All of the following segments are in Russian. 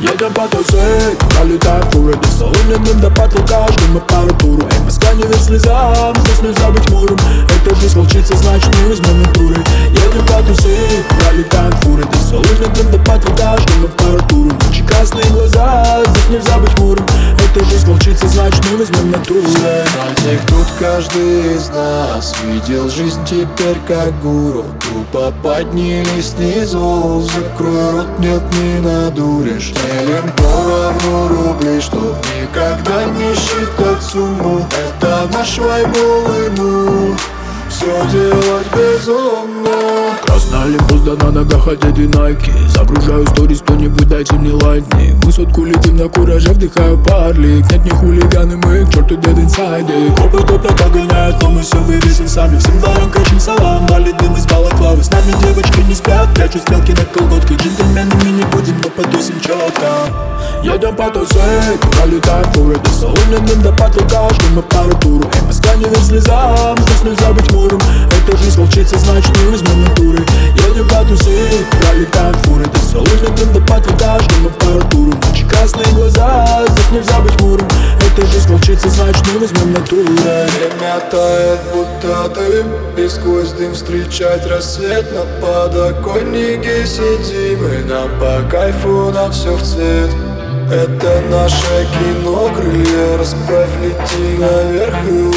Едем по тусить, пролетаем фуры соломенным до потолка, ждем аппаратуру Эй, Москва не верь слезам, здесь нельзя быть хмурым. Это жизнь волчица, значит мы возьмем натуры Едем по тусить, пролетаем возьмем натуры Знаете, тут каждый из нас. Видел жизнь теперь как гуру. Тупо поднялись снизу. Закрой рот, нет, не надуришь. Делим поровну рублей Чтоб никогда не считать сумму. Это наш вайбовый мув Все делать безумно Лимбус, да на ногах одеты найки. Загружаю сторис, кто-нибудь дайте мне лайкни Высотку летим на кураже, вдыхаю парлик. Нет, не хулиганы, мы к черту дед инсайды Копы топят, догоняют, но мы все вывесим сами. Всем дворам кричим салам, валит дым из балаклавы С нами девочки не спят, прячу стрелки на колготке Джентльменами не будем, но потусим четко. Едем по тусить, пролетаем фуры. Без соломенным до потолка, ждем аппаратуру Эй, Москва не слезам, здесь нельзя быть хмурым Это жизнь волчица, значит мы возьмем натуры Едем по тусить, пролетаем фуры Без соломенным до потолка, ждем аппаратуру Ночи красные глаза, здесь нельзя быть хмурым. Это жизнь волчица, значит мы возьмем натуры Время тает, будто дым. И сквозь дым встречать рассвет. На подоконнике сидим. И нам по кайфу, нам все в цвет. Это наше кино, крылья расправь, лети наверх И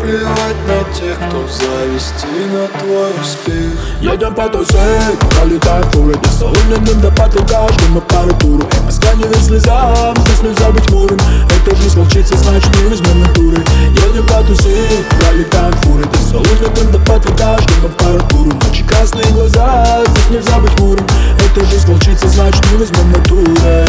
плевать на тех, кто зависти на твой успех. Едем по тусить, пролетаем фуры. Без соломенным до потолка, ждем аппаратуру Эй, Москва не верь слезам, здесь нельзя быть хмурым. Это жизнь волчица, значит мы возьмем натуры Едем по тусить, пролетаем фуры. Без соломенным до потолка, ждем аппаратуру Ночи красные глаза, здесь нельзя быть хмурым. Это жизнь волчица, значит мы возьмем натуры